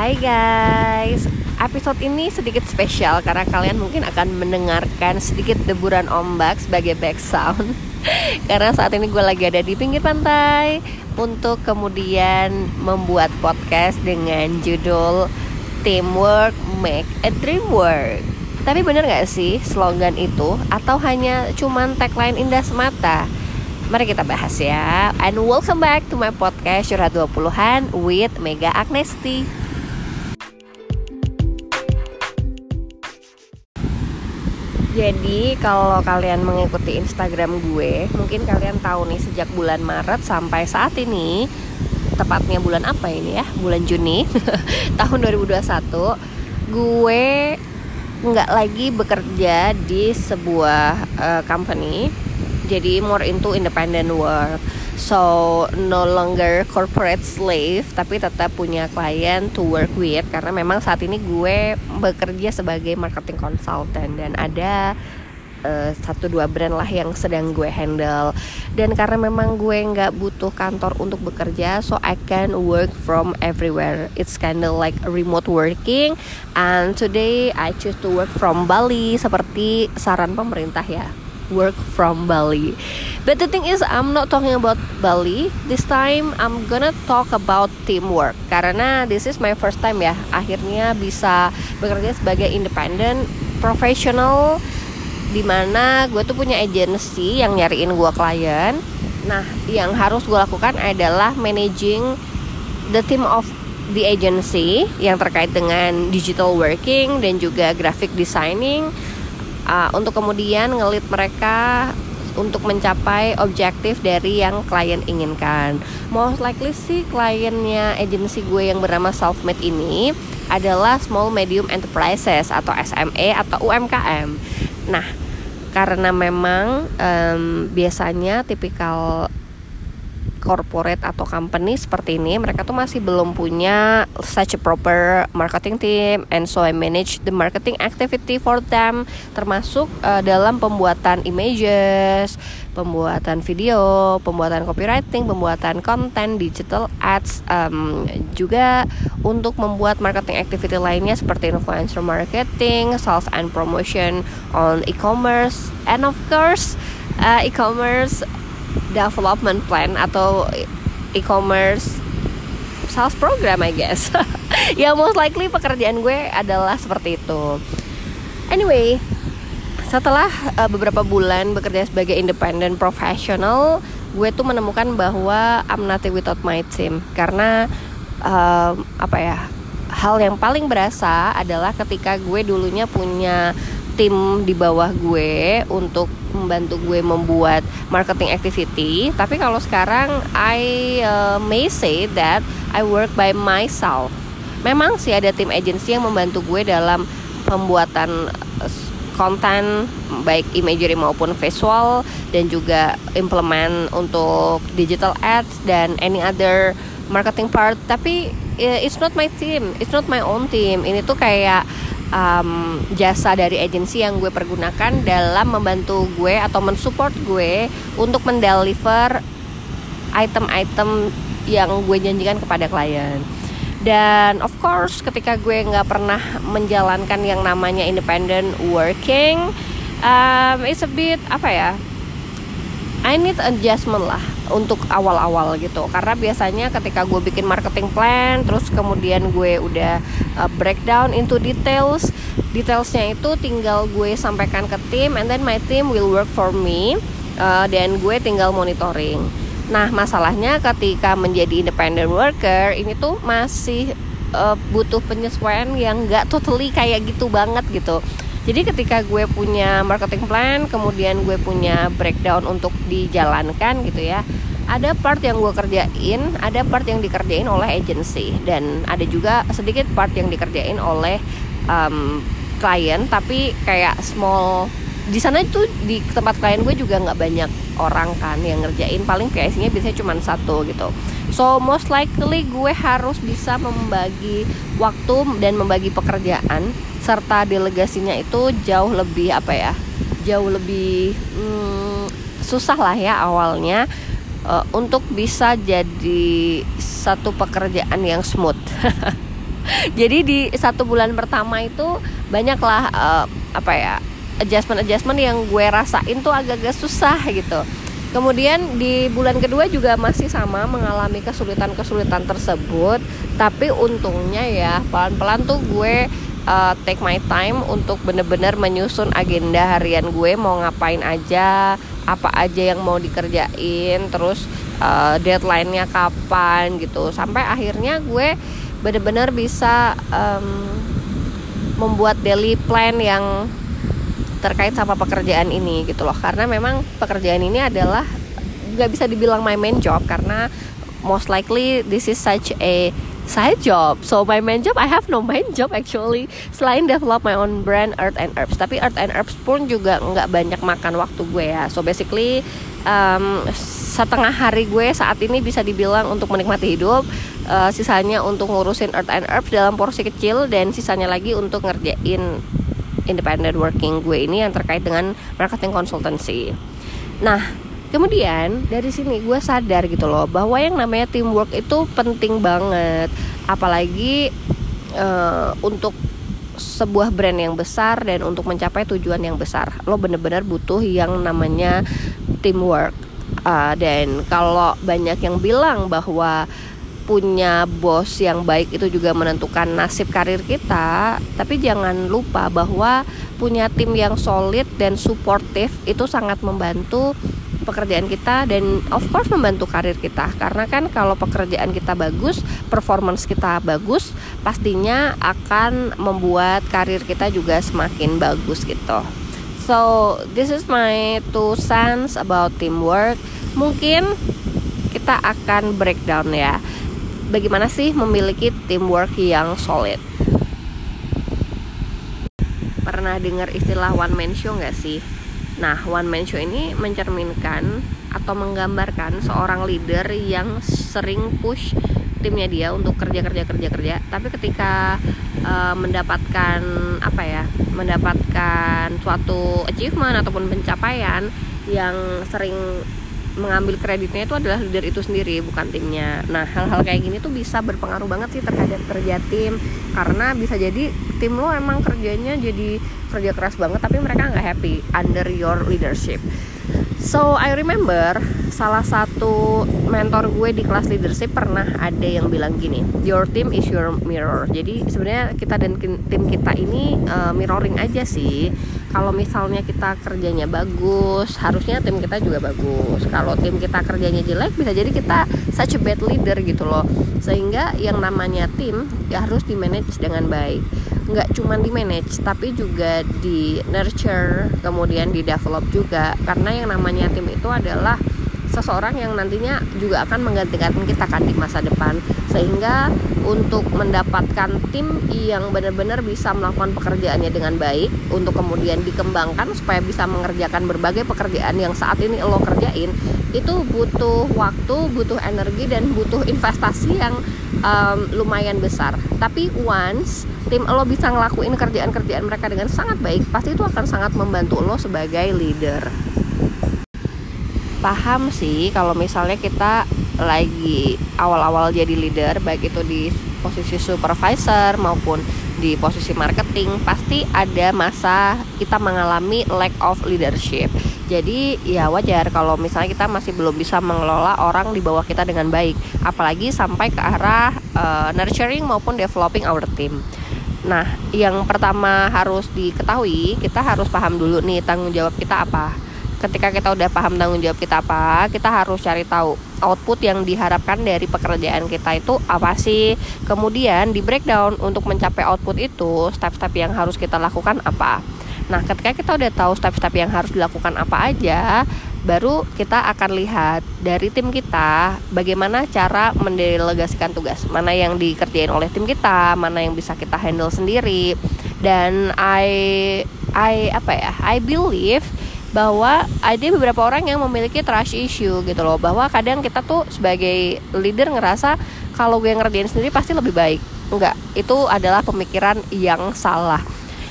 Hai guys, episode ini sedikit spesial karena kalian mungkin akan mendengarkan sedikit deburan ombak sebagai background. Karena saat ini gue lagi ada di pinggir pantai Untuk kemudian membuat podcast dengan judul Teamwork Make a Dream Work. Tapi bener gak sih slogan itu? Atau hanya cuman tagline indah semata? Mari kita bahas ya. And welcome back to my podcast Curhat 20-an with Mega Agnesti Jadi kalau kalian mengikuti Instagram gue, mungkin kalian tahu nih sejak bulan Maret sampai saat ini, tepatnya bulan apa ini ya? Bulan Juni tahun 2021, gue nggak lagi bekerja di sebuah uh, company, jadi more into independent work so no longer corporate slave tapi tetap punya klien to work with. Karena memang saat ini gue bekerja sebagai marketing consultant dan ada uh, satu dua brand lah yang sedang gue handle. Dan karena memang gue nggak butuh kantor untuk bekerja so I can work from everywhere. It's kinda like remote working. And today I choose to work from Bali seperti saran pemerintah ya work from Bali. But the thing is, I'm not talking about Bali. This time, I'm gonna talk about teamwork. Karena this is my first time ya, akhirnya bisa bekerja sebagai independent professional di mana gue tuh punya agency yang nyariin gue klien. Nah, yang harus gue lakukan adalah managing the team of the agency yang terkait dengan digital working dan juga graphic designing uh, untuk kemudian ngelit mereka untuk mencapai objektif dari yang klien inginkan. Most likely sih kliennya agensi gue yang bernama Selfmade ini adalah small medium enterprises atau SME atau UMKM. Nah, karena memang um, biasanya tipikal corporate atau company seperti ini mereka tuh masih belum punya such a proper marketing team and so I manage the marketing activity for them termasuk uh, dalam pembuatan images, pembuatan video, pembuatan copywriting, pembuatan konten digital ads um, juga untuk membuat marketing activity lainnya seperti influencer marketing, sales and promotion on e-commerce and of course uh, e-commerce development plan atau e-commerce sales program I guess. Ya most likely pekerjaan gue adalah seperti itu. Anyway setelah uh, beberapa bulan bekerja sebagai independent professional gue tuh menemukan bahwa I'm nothing without my team. Karena uh, apa ya hal yang paling berasa adalah ketika gue dulunya punya tim di bawah gue untuk membantu gue membuat marketing activity. Tapi kalau sekarang I uh, may say that I work by myself. Memang sih ada tim agency yang membantu gue dalam pembuatan uh, konten baik imagery maupun visual dan juga implement untuk digital ads dan any other marketing part. Tapi uh, it's not my team. It's not my own team. Ini tuh kayak um, jasa dari agensi yang gue pergunakan dalam membantu gue atau mensupport gue untuk mendeliver item-item yang gue janjikan kepada klien. Dan of course ketika gue nggak pernah menjalankan yang namanya independent working um, it's a bit apa ya I need adjustment lah untuk awal-awal gitu. Karena biasanya ketika gue bikin marketing plan terus kemudian gue udah uh, breakdown into details detailsnya itu tinggal gue sampaikan ke tim and then my team will work for me uh, dan gue tinggal monitoring. Nah masalahnya ketika menjadi independent worker ini tuh masih uh, butuh penyesuaian yang gak totally kayak gitu banget gitu. Jadi ketika gue punya marketing plan kemudian gue punya breakdown untuk dijalankan gitu ya ada part yang gue kerjain ada part yang dikerjain oleh agency. Dan ada juga sedikit part yang dikerjain oleh um, klien tapi kayak small. Di sana itu di tempat klien gue juga nggak banyak orang kan yang ngerjain. Paling PIC-nya biasanya cuma satu gitu. So most likely gue harus bisa membagi waktu dan membagi pekerjaan serta delegasinya itu jauh lebih apa ya jauh lebih hmm, susah lah ya awalnya uh, untuk bisa jadi satu pekerjaan yang smooth. Jadi di satu bulan pertama itu banyaklah uh, apa ya adjustment adjustment yang gue rasain tuh agak-agak susah gitu. Kemudian di bulan kedua juga masih sama mengalami kesulitan-kesulitan tersebut. Tapi untungnya ya pelan-pelan tuh gue uh, take my time untuk bener-bener menyusun agenda harian gue mau ngapain aja apa aja yang mau dikerjain terus uh, deadline-nya kapan gitu. Sampai akhirnya gue bener-bener bisa um, membuat daily plan yang terkait sama pekerjaan ini gitu loh. Karena memang pekerjaan ini adalah nggak bisa dibilang my main job karena most likely this is such a side job. So my main job I have no main job actually. Selain develop my own brand Earth and Herbs. Tapi Earth and Herbs pun juga nggak banyak makan waktu gue ya. So basically um, setengah hari gue saat ini bisa dibilang untuk menikmati hidup. Uh, sisanya untuk ngurusin Earth and Herbs dalam porsi kecil dan sisanya lagi untuk ngerjain independent working gue ini yang terkait dengan marketing consultancy. Nah, kemudian dari sini gue sadar gitu loh bahwa yang namanya teamwork itu penting banget, apalagi uh, untuk sebuah brand yang besar dan untuk mencapai tujuan yang besar. Lo bener-bener butuh yang namanya teamwork. Uh, dan kalau banyak yang bilang bahwa punya bos yang baik itu juga menentukan nasib karir kita, tapi jangan lupa bahwa punya tim yang solid dan suportif itu sangat membantu pekerjaan kita dan of course membantu karir kita karena kan kalau pekerjaan kita bagus, performance kita bagus, pastinya akan membuat karir kita juga semakin bagus gitu. So, this is my two cents about teamwork. Mungkin kita akan breakdown ya bagaimana sih memiliki teamwork yang solid? Pernah dengar istilah one man show nggak sih? Nah, one man show ini mencerminkan atau menggambarkan seorang leader yang sering push timnya dia untuk kerja kerja kerja kerja. Tapi ketika uh, mendapatkan apa ya mendapatkan suatu achievement ataupun pencapaian yang sering mengambil kreditnya itu adalah leader itu sendiri bukan timnya. Nah hal-hal kayak gini tuh bisa berpengaruh banget sih terhadap kerja tim. Karena bisa jadi tim lo emang kerjanya jadi kerja keras banget tapi mereka nggak happy under your leadership So I remember salah satu mentor gue di kelas leadership pernah ada yang bilang gini, your team is your mirror. Jadi sebenarnya kita dan tim kita ini uh, mirroring aja sih. Kalau misalnya kita kerjanya bagus, harusnya tim kita juga bagus. Kalau tim kita kerjanya jelek, bisa jadi kita such a bad leader gitu loh. Sehingga yang namanya tim ya harus di manage dengan baik nggak cuma di manage tapi juga di nurture kemudian di develop juga. Karena yang namanya tim itu adalah seseorang yang nantinya juga akan menggantikan kita kan di masa depan. Sehingga untuk mendapatkan tim yang benar-benar bisa melakukan pekerjaannya dengan baik untuk kemudian dikembangkan supaya bisa mengerjakan berbagai pekerjaan yang saat ini lo kerjain itu butuh waktu, butuh energi dan butuh investasi yang um, lumayan besar. Tapi once tim lo bisa ngelakuin kerjaan-kerjaan mereka dengan sangat baik, pasti itu akan sangat membantu lo sebagai leader paham sih kalau misalnya kita lagi awal-awal jadi leader baik itu di posisi supervisor maupun di posisi marketing pasti ada masa kita mengalami lack of leadership jadi ya wajar kalau misalnya kita masih belum bisa mengelola orang di bawah kita dengan baik. Apalagi sampai ke arah uh, nurturing maupun developing our team. Nah, yang pertama harus diketahui, kita harus paham dulu nih tanggung jawab kita apa. Ketika kita udah paham tanggung jawab kita apa kita harus cari tahu output yang diharapkan dari pekerjaan kita itu apa sih. Kemudian di breakdown untuk mencapai output itu step-step yang harus kita lakukan apa nah ketika kita udah tahu step-step yang harus dilakukan apa aja baru kita akan lihat dari tim kita bagaimana cara mendelegasikan tugas. Mana yang dikerjain oleh tim kita mana yang bisa kita handle sendiri. Dan I I apa ya I believe bahwa ada beberapa orang yang memiliki trust issue gitu loh. Bahwa kadang kita tuh sebagai leader ngerasa kalau gue ngerjain sendiri pasti lebih baik. Enggak itu adalah pemikiran yang salah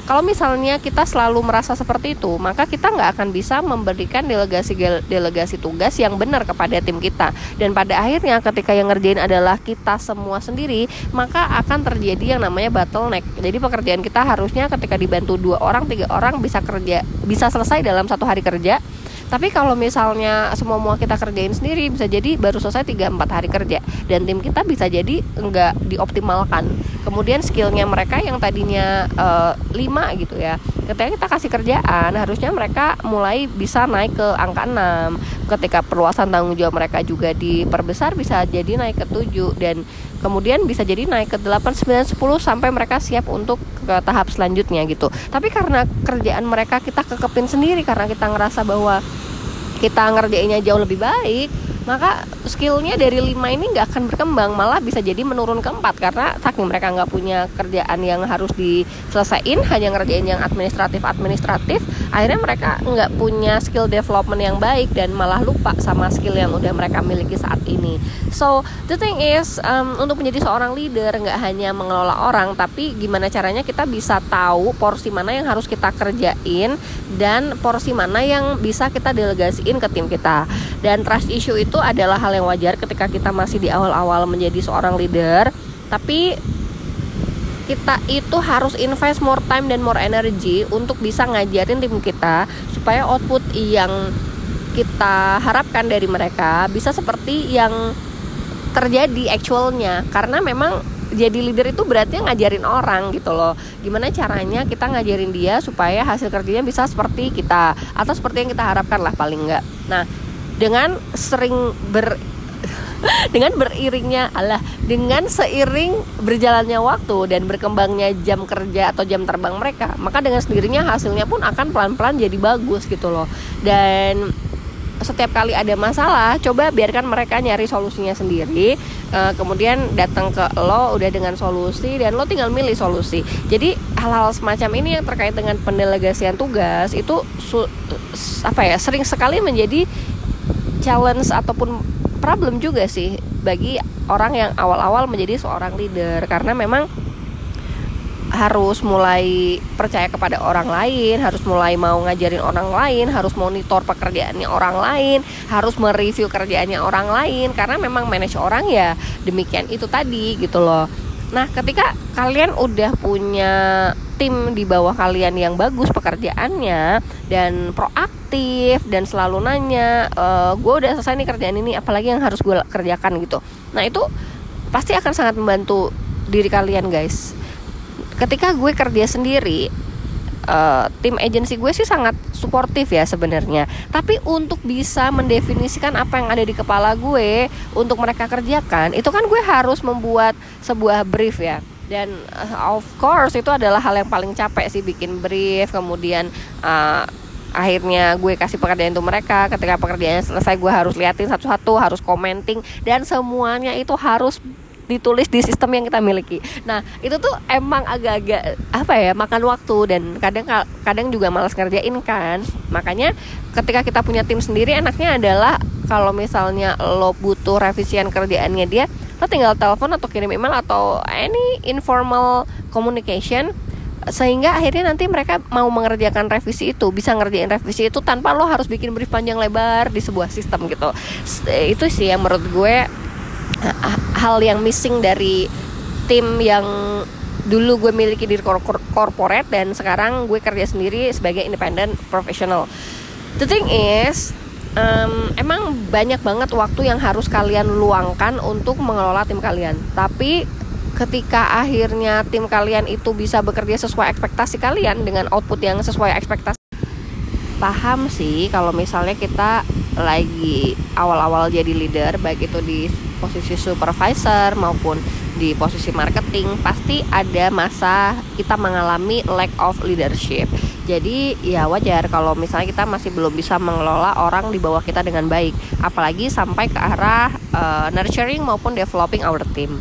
kalau misalnya kita selalu merasa seperti itu maka kita nggak akan bisa memberikan delegasi delegasi tugas yang benar kepada tim kita. Dan pada akhirnya ketika yang ngerjain adalah kita semua sendiri maka akan terjadi yang namanya bottleneck. Jadi pekerjaan kita harusnya ketika dibantu dua orang tiga orang bisa kerja bisa selesai dalam satu hari kerja. Tapi kalau misalnya semua semua kita kerjain sendiri bisa jadi baru selesai 3-4 hari kerja. Dan tim kita bisa jadi enggak dioptimalkan kemudian skillnya mereka yang tadinya uh, 5 gitu ya ketika kita kasih kerjaan harusnya mereka mulai bisa naik ke angka 6 ketika perluasan tanggung jawab mereka juga diperbesar bisa jadi naik ke 7 dan kemudian bisa jadi naik ke 8, 9, 10 sampai mereka siap untuk ke tahap selanjutnya gitu. Tapi karena kerjaan mereka kita kekepin sendiri karena kita ngerasa bahwa kita ngerjainnya jauh lebih baik maka skillnya dari lima ini nggak akan berkembang malah bisa jadi menurun ke empat. Karena saking mereka nggak punya kerjaan yang harus diselesaikan hanya ngerjain yang administratif administratif akhirnya mereka nggak punya skill development yang baik dan malah lupa sama skill yang udah mereka miliki saat ini. So the thing is um, untuk menjadi seorang leader nggak hanya mengelola orang tapi gimana caranya kita bisa tahu porsi mana yang harus kita kerjain dan porsi mana yang bisa kita delegasiin ke tim kita. Dan trust issue itu adalah hal yang wajar ketika kita masih di awal-awal menjadi seorang leader. Tapi kita itu harus invest more time dan more energy untuk bisa ngajarin tim kita supaya output yang kita harapkan dari mereka bisa seperti yang terjadi actualnya. Karena memang jadi leader itu berarti ngajarin orang gitu loh. Gimana caranya kita ngajarin dia supaya hasil kerjanya bisa seperti kita atau seperti yang kita harapkan lah paling enggak nah dengan sering ber dengan beriringnya Allah dengan seiring berjalannya waktu dan berkembangnya jam kerja atau jam terbang mereka maka dengan sendirinya hasilnya pun akan pelan-pelan jadi bagus gitu loh. Dan setiap kali ada masalah coba biarkan mereka nyari solusinya sendiri uh, kemudian datang ke lo udah dengan solusi dan lo tinggal milih solusi. Jadi hal-hal semacam ini yang terkait dengan pendelegasian tugas itu su, apa ya sering sekali menjadi challenge ataupun problem juga sih bagi orang yang awal-awal menjadi seorang leader karena memang harus mulai percaya kepada orang lain, harus mulai mau ngajarin orang lain, harus monitor pekerjaannya orang lain, harus mereview kerjaannya orang lain karena memang manage orang ya demikian itu tadi gitu loh. Nah, ketika kalian udah punya tim di bawah kalian yang bagus pekerjaannya dan proaktif dan selalu nanya e, eh, gue udah selesai nih kerjaan ini apalagi yang harus gue kerjakan gitu. Nah itu pasti akan sangat membantu diri kalian guys. Ketika gue kerja sendiri uh, tim agensi gue sih sangat suportif ya sebenarnya. Tapi untuk bisa mendefinisikan apa yang ada di kepala gue untuk mereka kerjakan, itu kan gue harus membuat sebuah brief ya dan uh, of course itu adalah hal yang paling capek sih bikin brief kemudian uh, akhirnya gue kasih pekerjaan untuk mereka. Ketika pekerjaannya selesai gue harus liatin satu-satu harus commenting dan semuanya itu harus ditulis di sistem yang kita miliki. Nah itu tuh emang agak-agak apa ya makan waktu dan kadang kadang juga malas ngerjain kan. Makanya ketika kita punya tim sendiri enaknya adalah kalau misalnya lo butuh revisian kerjaannya dia lo tinggal telepon atau kirim email atau any informal communication sehingga akhirnya nanti mereka mau mengerjakan revisi itu bisa ngerjain revisi itu tanpa lo harus bikin brief panjang lebar di sebuah sistem gitu itu sih yang menurut gue hal yang missing dari tim yang dulu gue miliki di corporate dan sekarang gue kerja sendiri sebagai independent professional the thing is um, emang banyak banget waktu yang harus kalian luangkan untuk mengelola tim kalian. Tapi ketika akhirnya tim kalian itu bisa bekerja sesuai ekspektasi kalian dengan output yang sesuai ekspektasi paham sih kalau misalnya kita lagi awal-awal jadi leader baik itu di posisi supervisor maupun di posisi marketing pasti ada masa kita mengalami lack of leadership jadi ya wajar kalau misalnya kita masih belum bisa mengelola orang di bawah kita dengan baik, apalagi sampai ke arah uh, nurturing maupun developing our team.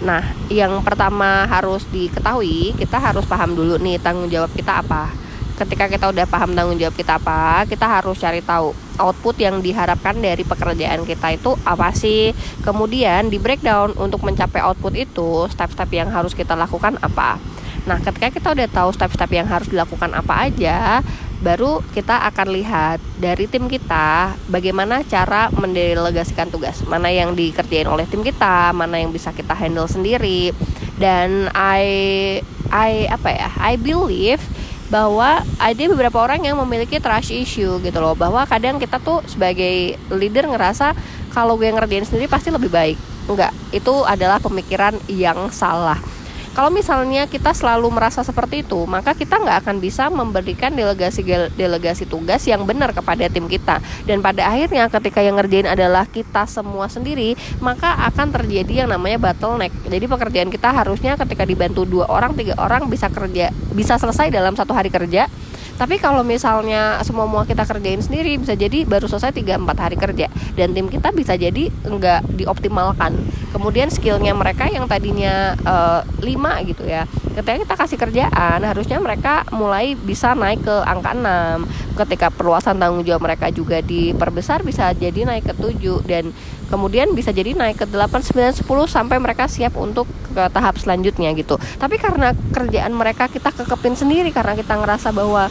Nah, yang pertama harus diketahui, kita harus paham dulu nih tanggung jawab kita apa. Ketika kita udah paham tanggung jawab kita apa, kita harus cari tahu output yang diharapkan dari pekerjaan kita itu apa sih. Kemudian di breakdown untuk mencapai output itu, step-step yang harus kita lakukan apa? Nah, ketika kita udah tahu step-step yang harus dilakukan apa aja, baru kita akan lihat dari tim kita bagaimana cara mendelegasikan tugas. Mana yang dikerjain oleh tim kita mana yang bisa kita handle sendiri. Dan I I apa ya? I believe bahwa ada beberapa orang yang memiliki trust issue gitu loh bahwa kadang kita tuh sebagai leader ngerasa kalau gue ngerjain sendiri pasti lebih baik. Enggak itu adalah pemikiran yang salah kalau misalnya kita selalu merasa seperti itu, maka kita nggak akan bisa memberikan delegasi delegasi tugas yang benar kepada tim kita. Dan pada akhirnya ketika yang ngerjain adalah kita semua sendiri, maka akan terjadi yang namanya bottleneck. Jadi pekerjaan kita harusnya ketika dibantu dua orang, tiga orang bisa kerja, bisa selesai dalam satu hari kerja tapi kalau misalnya semua semua kita kerjain sendiri bisa jadi baru selesai 3-4 hari kerja. Dan tim kita bisa jadi enggak dioptimalkan. Kemudian skillnya mereka yang tadinya uh, eh, 5 gitu ya ketika kita kasih kerjaan harusnya mereka mulai bisa naik ke angka 6 ketika perluasan tanggung jawab mereka juga diperbesar bisa jadi naik ke 7 dan kemudian bisa jadi naik ke 8, 9, 10 sampai mereka siap untuk ke tahap selanjutnya gitu. Tapi karena kerjaan mereka kita kekepin sendiri karena kita ngerasa bahwa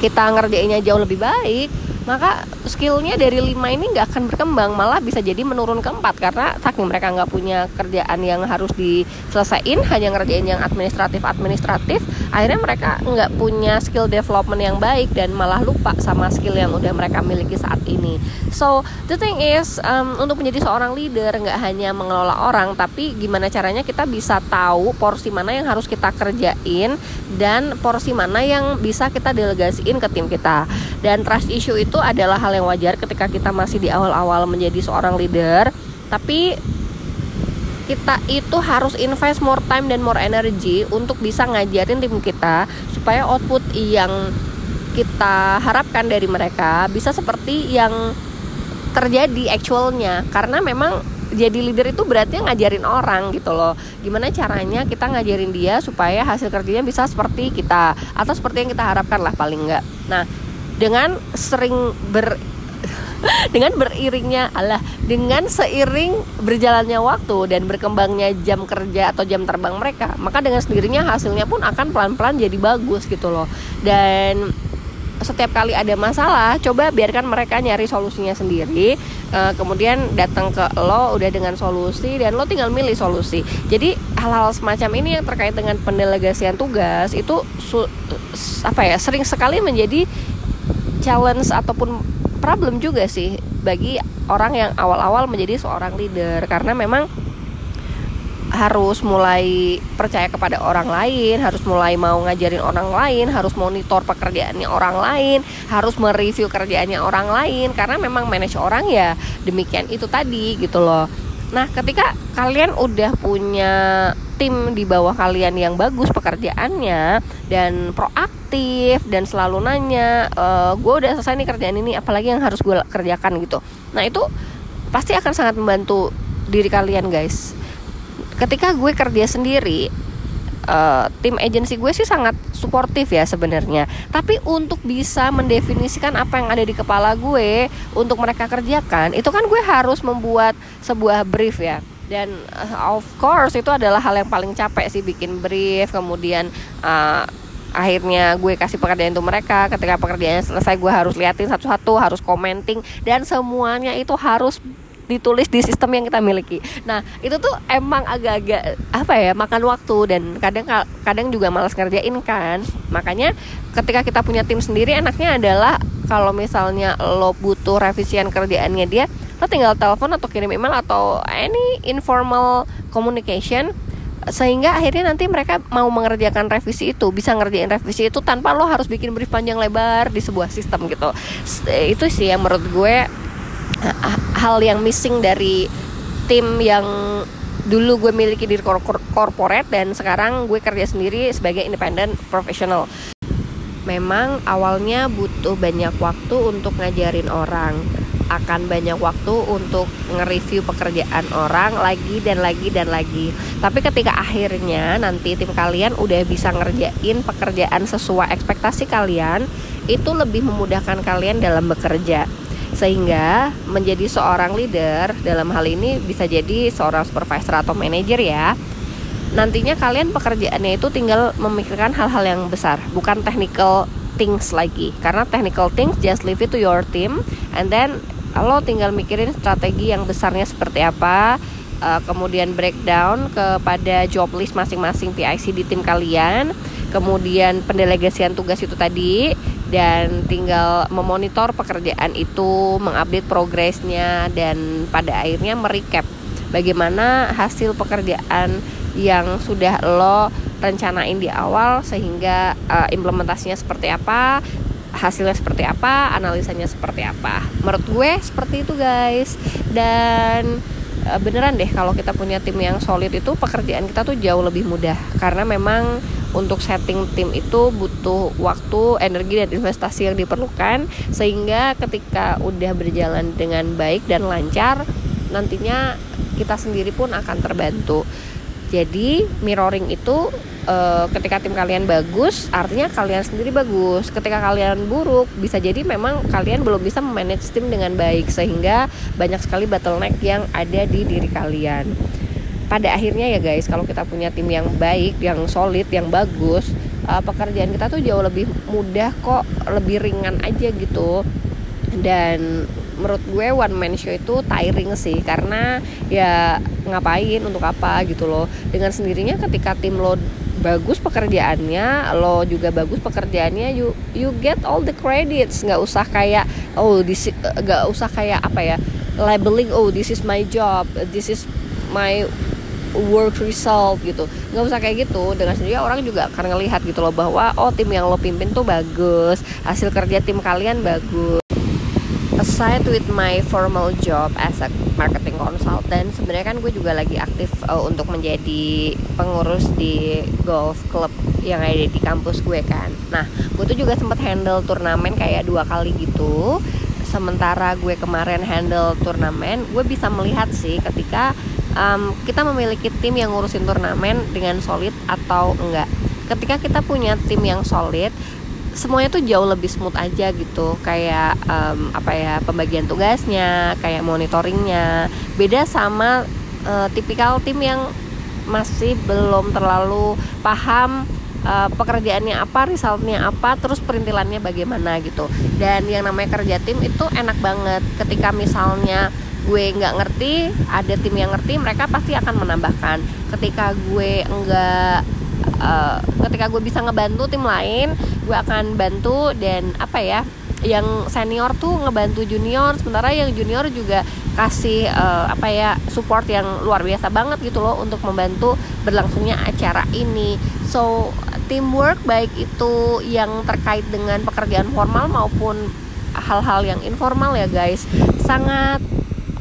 kita ngerjainnya jauh lebih baik maka skillnya dari lima ini nggak akan berkembang malah bisa jadi menurun ke empat. Karena saking mereka nggak punya kerjaan yang harus diselesaikan hanya ngerjain yang administratif administratif akhirnya mereka nggak punya skill development yang baik dan malah lupa sama skill yang udah mereka miliki saat ini. So the thing is um, untuk menjadi seorang leader nggak hanya mengelola orang tapi gimana caranya kita bisa tahu porsi mana yang harus kita kerjain dan porsi mana yang bisa kita delegasiin ke tim kita. Dan trust issue itu adalah hal yang wajar ketika kita masih di awal-awal menjadi seorang leader tapi kita itu harus invest more time dan more energy untuk bisa ngajarin tim kita supaya output yang kita harapkan dari mereka bisa seperti yang terjadi actualnya. Karena memang jadi leader itu berarti ngajarin orang gitu loh. Gimana caranya kita ngajarin dia supaya hasil kerjanya bisa seperti kita atau seperti yang kita harapkan lah paling enggak nah dengan sering ber dengan beriringnya Allah dengan seiring berjalannya waktu dan berkembangnya jam kerja atau jam terbang mereka maka dengan sendirinya hasilnya pun akan pelan-pelan jadi bagus gitu loh. Dan setiap kali ada masalah coba biarkan mereka nyari solusinya sendiri uh, kemudian datang ke lo udah dengan solusi dan lo tinggal milih solusi. Jadi hal-hal semacam ini yang terkait dengan pendelegasian tugas itu apa ya sering sekali menjadi challenge ataupun problem juga sih bagi orang yang awal-awal menjadi seorang leader karena memang harus mulai percaya kepada orang lain, harus mulai mau ngajarin orang lain, harus monitor pekerjaannya orang lain, harus mereview kerjaannya orang lain karena memang manage orang ya demikian itu tadi gitu loh. Nah, ketika kalian udah punya tim di bawah kalian yang bagus pekerjaannya dan proaktif dan selalu nanya e, eh, gue udah selesai nih kerjaan ini apalagi yang harus gue kerjakan gitu. Nah itu pasti akan sangat membantu diri kalian guys. Ketika gue kerja sendiri uh, tim agensi gue sih sangat suportif ya sebenarnya. Tapi untuk bisa mendefinisikan apa yang ada di kepala gue untuk mereka kerjakan, itu kan gue harus membuat sebuah brief ya dan uh, of course itu adalah hal yang paling capek sih bikin brief kemudian uh, akhirnya gue kasih pekerjaan itu mereka ketika pekerjaannya selesai gue harus liatin satu-satu harus commenting dan semuanya itu harus ditulis di sistem yang kita miliki. Nah itu tuh emang agak-agak apa ya makan waktu dan kadang kadang juga malas ngerjain kan. Makanya ketika kita punya tim sendiri enaknya adalah kalau misalnya lo butuh revisian kerjaannya dia lo tinggal telepon atau kirim email atau any informal communication sehingga akhirnya nanti mereka mau mengerjakan revisi itu bisa ngerjain revisi itu tanpa lo harus bikin brief panjang lebar di sebuah sistem gitu itu sih yang menurut gue hal yang missing dari tim yang dulu gue miliki di corporate dan sekarang gue kerja sendiri sebagai independent professional memang awalnya butuh banyak waktu untuk ngajarin orang akan banyak waktu untuk nge-review pekerjaan orang lagi dan lagi dan lagi. Tapi ketika akhirnya nanti tim kalian udah bisa ngerjain pekerjaan sesuai ekspektasi kalian, itu lebih memudahkan kalian dalam bekerja. Sehingga menjadi seorang leader dalam hal ini bisa jadi seorang supervisor atau manajer ya. Nantinya kalian pekerjaannya itu tinggal memikirkan hal-hal yang besar bukan technical things lagi. Karena technical things just leave it to your team and then lo tinggal mikirin strategi yang besarnya seperti apa uh, kemudian breakdown kepada job list masing-masing PIC di tim kalian kemudian pendelegasian tugas itu tadi dan tinggal memonitor pekerjaan itu mengupdate progresnya dan pada akhirnya merecap bagaimana hasil pekerjaan yang sudah lo rencanain di awal sehingga uh, implementasinya seperti apa hasilnya seperti apa analisanya seperti apa. Menurut gue seperti itu guys. Dan uh, beneran deh kalau kita punya tim yang solid itu pekerjaan kita tuh jauh lebih mudah. Karena memang untuk setting tim itu butuh waktu, energi dan investasi yang diperlukan sehingga ketika udah berjalan dengan baik dan lancar nantinya kita sendiri pun akan terbantu. Jadi mirroring itu e, ketika tim kalian bagus, artinya kalian sendiri bagus. Ketika kalian buruk, bisa jadi memang kalian belum bisa memanage tim dengan baik sehingga banyak sekali bottleneck yang ada di diri kalian. Pada akhirnya ya guys, kalau kita punya tim yang baik, yang solid, yang bagus, e, pekerjaan kita tuh jauh lebih mudah kok, lebih ringan aja gitu. Dan menurut gue one man show itu tiring sih karena ya ngapain untuk apa gitu loh dengan sendirinya ketika tim lo bagus pekerjaannya lo juga bagus pekerjaannya you you get all the credits nggak usah kayak oh this nggak usah kayak apa ya labeling oh this is my job this is my work result gitu. Nggak usah kayak gitu. Dengan sendiri orang juga akan ngelihat gitu loh bahwa oh tim yang lo pimpin tuh bagus. Hasil kerja tim kalian bagus. Aside with my formal job as a marketing consultant sebenarnya kan gue juga lagi aktif uh, untuk menjadi pengurus di golf club yang ada di kampus gue kan. Nah gue tuh juga sempat handle turnamen kayak dua kali gitu. Sementara gue kemarin handle turnamen gue bisa melihat sih ketika um, kita memiliki tim yang ngurusin turnamen dengan solid atau enggak ketika kita punya tim yang solid semuanya tuh jauh lebih smooth aja gitu kayak um, apa ya pembagian tugasnya kayak monitoringnya beda sama uh, tipikal tim yang masih belum terlalu paham uh, pekerjaannya apa, resultnya apa, terus perintilannya bagaimana gitu. Dan yang namanya kerja tim itu enak banget. Ketika misalnya gue nggak ngerti, ada tim yang ngerti, mereka pasti akan menambahkan. Ketika gue enggak uh, ketika gue bisa ngebantu tim lain gue akan bantu dan apa ya yang senior tuh ngebantu junior sementara yang junior juga kasih uh, apa ya support yang luar biasa banget gitu loh untuk membantu berlangsungnya acara ini so teamwork baik itu yang terkait dengan pekerjaan formal maupun hal-hal yang informal ya guys sangat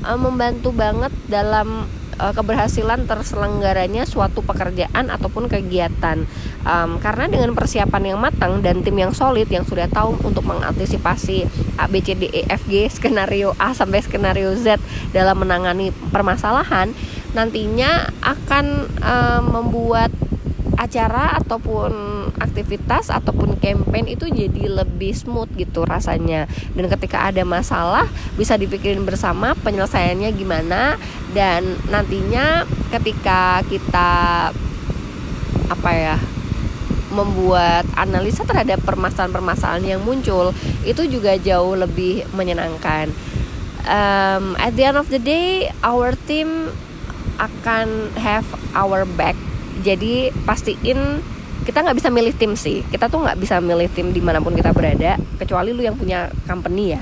uh, membantu banget dalam uh, keberhasilan terselenggaranya suatu pekerjaan ataupun kegiatan. Um, karena dengan persiapan yang matang dan tim yang solid yang sudah tahu untuk mengantisipasi A B C D E F G skenario A sampai skenario Z dalam menangani permasalahan nantinya akan um, membuat acara ataupun aktivitas ataupun campaign itu jadi lebih smooth gitu rasanya. Dan ketika ada masalah bisa dipikirin bersama penyelesaiannya gimana. Dan nantinya ketika kita apa ya membuat analisa terhadap permasalahan-permasalahan yang muncul itu juga jauh lebih menyenangkan. Um, at the end of the day our team akan have our back jadi pastiin kita nggak bisa milih tim sih. Kita tuh nggak bisa milih tim di mana pun kita berada kecuali lu yang punya company ya.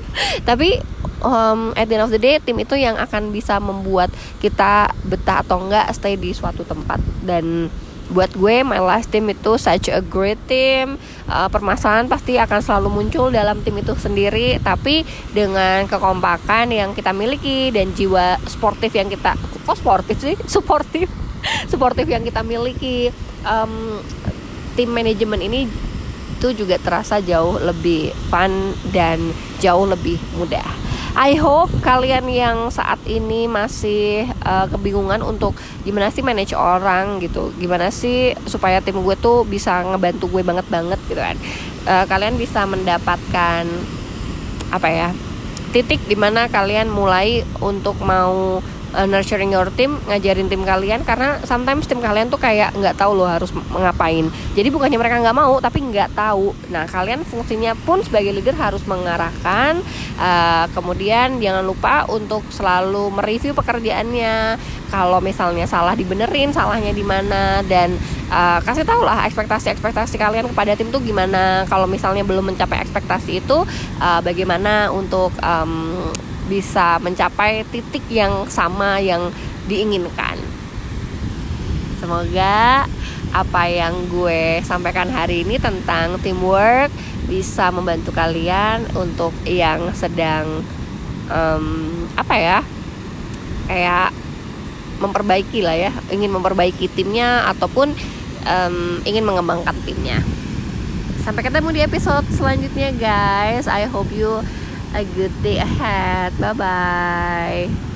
Tapi um, at the end of the day tim itu yang akan bisa membuat kita betah atau enggak stay di suatu tempat. Dan buat gue my last team itu such a great team. Uh, permasalahan pasti akan selalu muncul dalam tim itu sendiri. Tapi dengan kekompakan yang kita miliki dan jiwa sportif yang kita kok sportif sih? Suportif suportif yang kita miliki um, tim manajemen ini itu juga terasa jauh lebih fun dan jauh lebih mudah. I hope kalian yang saat ini masih uh, kebingungan untuk gimana sih manage orang gitu, gimana sih supaya tim gue tuh bisa ngebantu gue banget banget gitu kan. Uh, kalian bisa mendapatkan apa ya titik di mana kalian mulai untuk mau uh, nurturing your team ngajarin tim kalian karena sometimes tim kalian tuh kayak nggak tahu loh harus mengapain jadi bukannya mereka nggak mau tapi nggak tahu. Nah kalian fungsinya pun sebagai leader harus mengarahkan uh, kemudian jangan lupa untuk selalu mereview pekerjaannya. Kalau misalnya salah dibenerin salahnya di mana dan uh, kasih tau lah ekspektasi-ekspektasi kalian kepada tim tuh gimana. Kalau misalnya belum mencapai ekspektasi itu uh, bagaimana untuk um, bisa mencapai titik yang sama yang diinginkan. Semoga apa yang gue sampaikan hari ini tentang teamwork bisa membantu kalian untuk yang sedang um, apa ya kayak memperbaiki lah ya ingin memperbaiki timnya ataupun um, ingin mengembangkan timnya sampai ketemu di episode selanjutnya guys I hope you a good day ahead. Bye bye.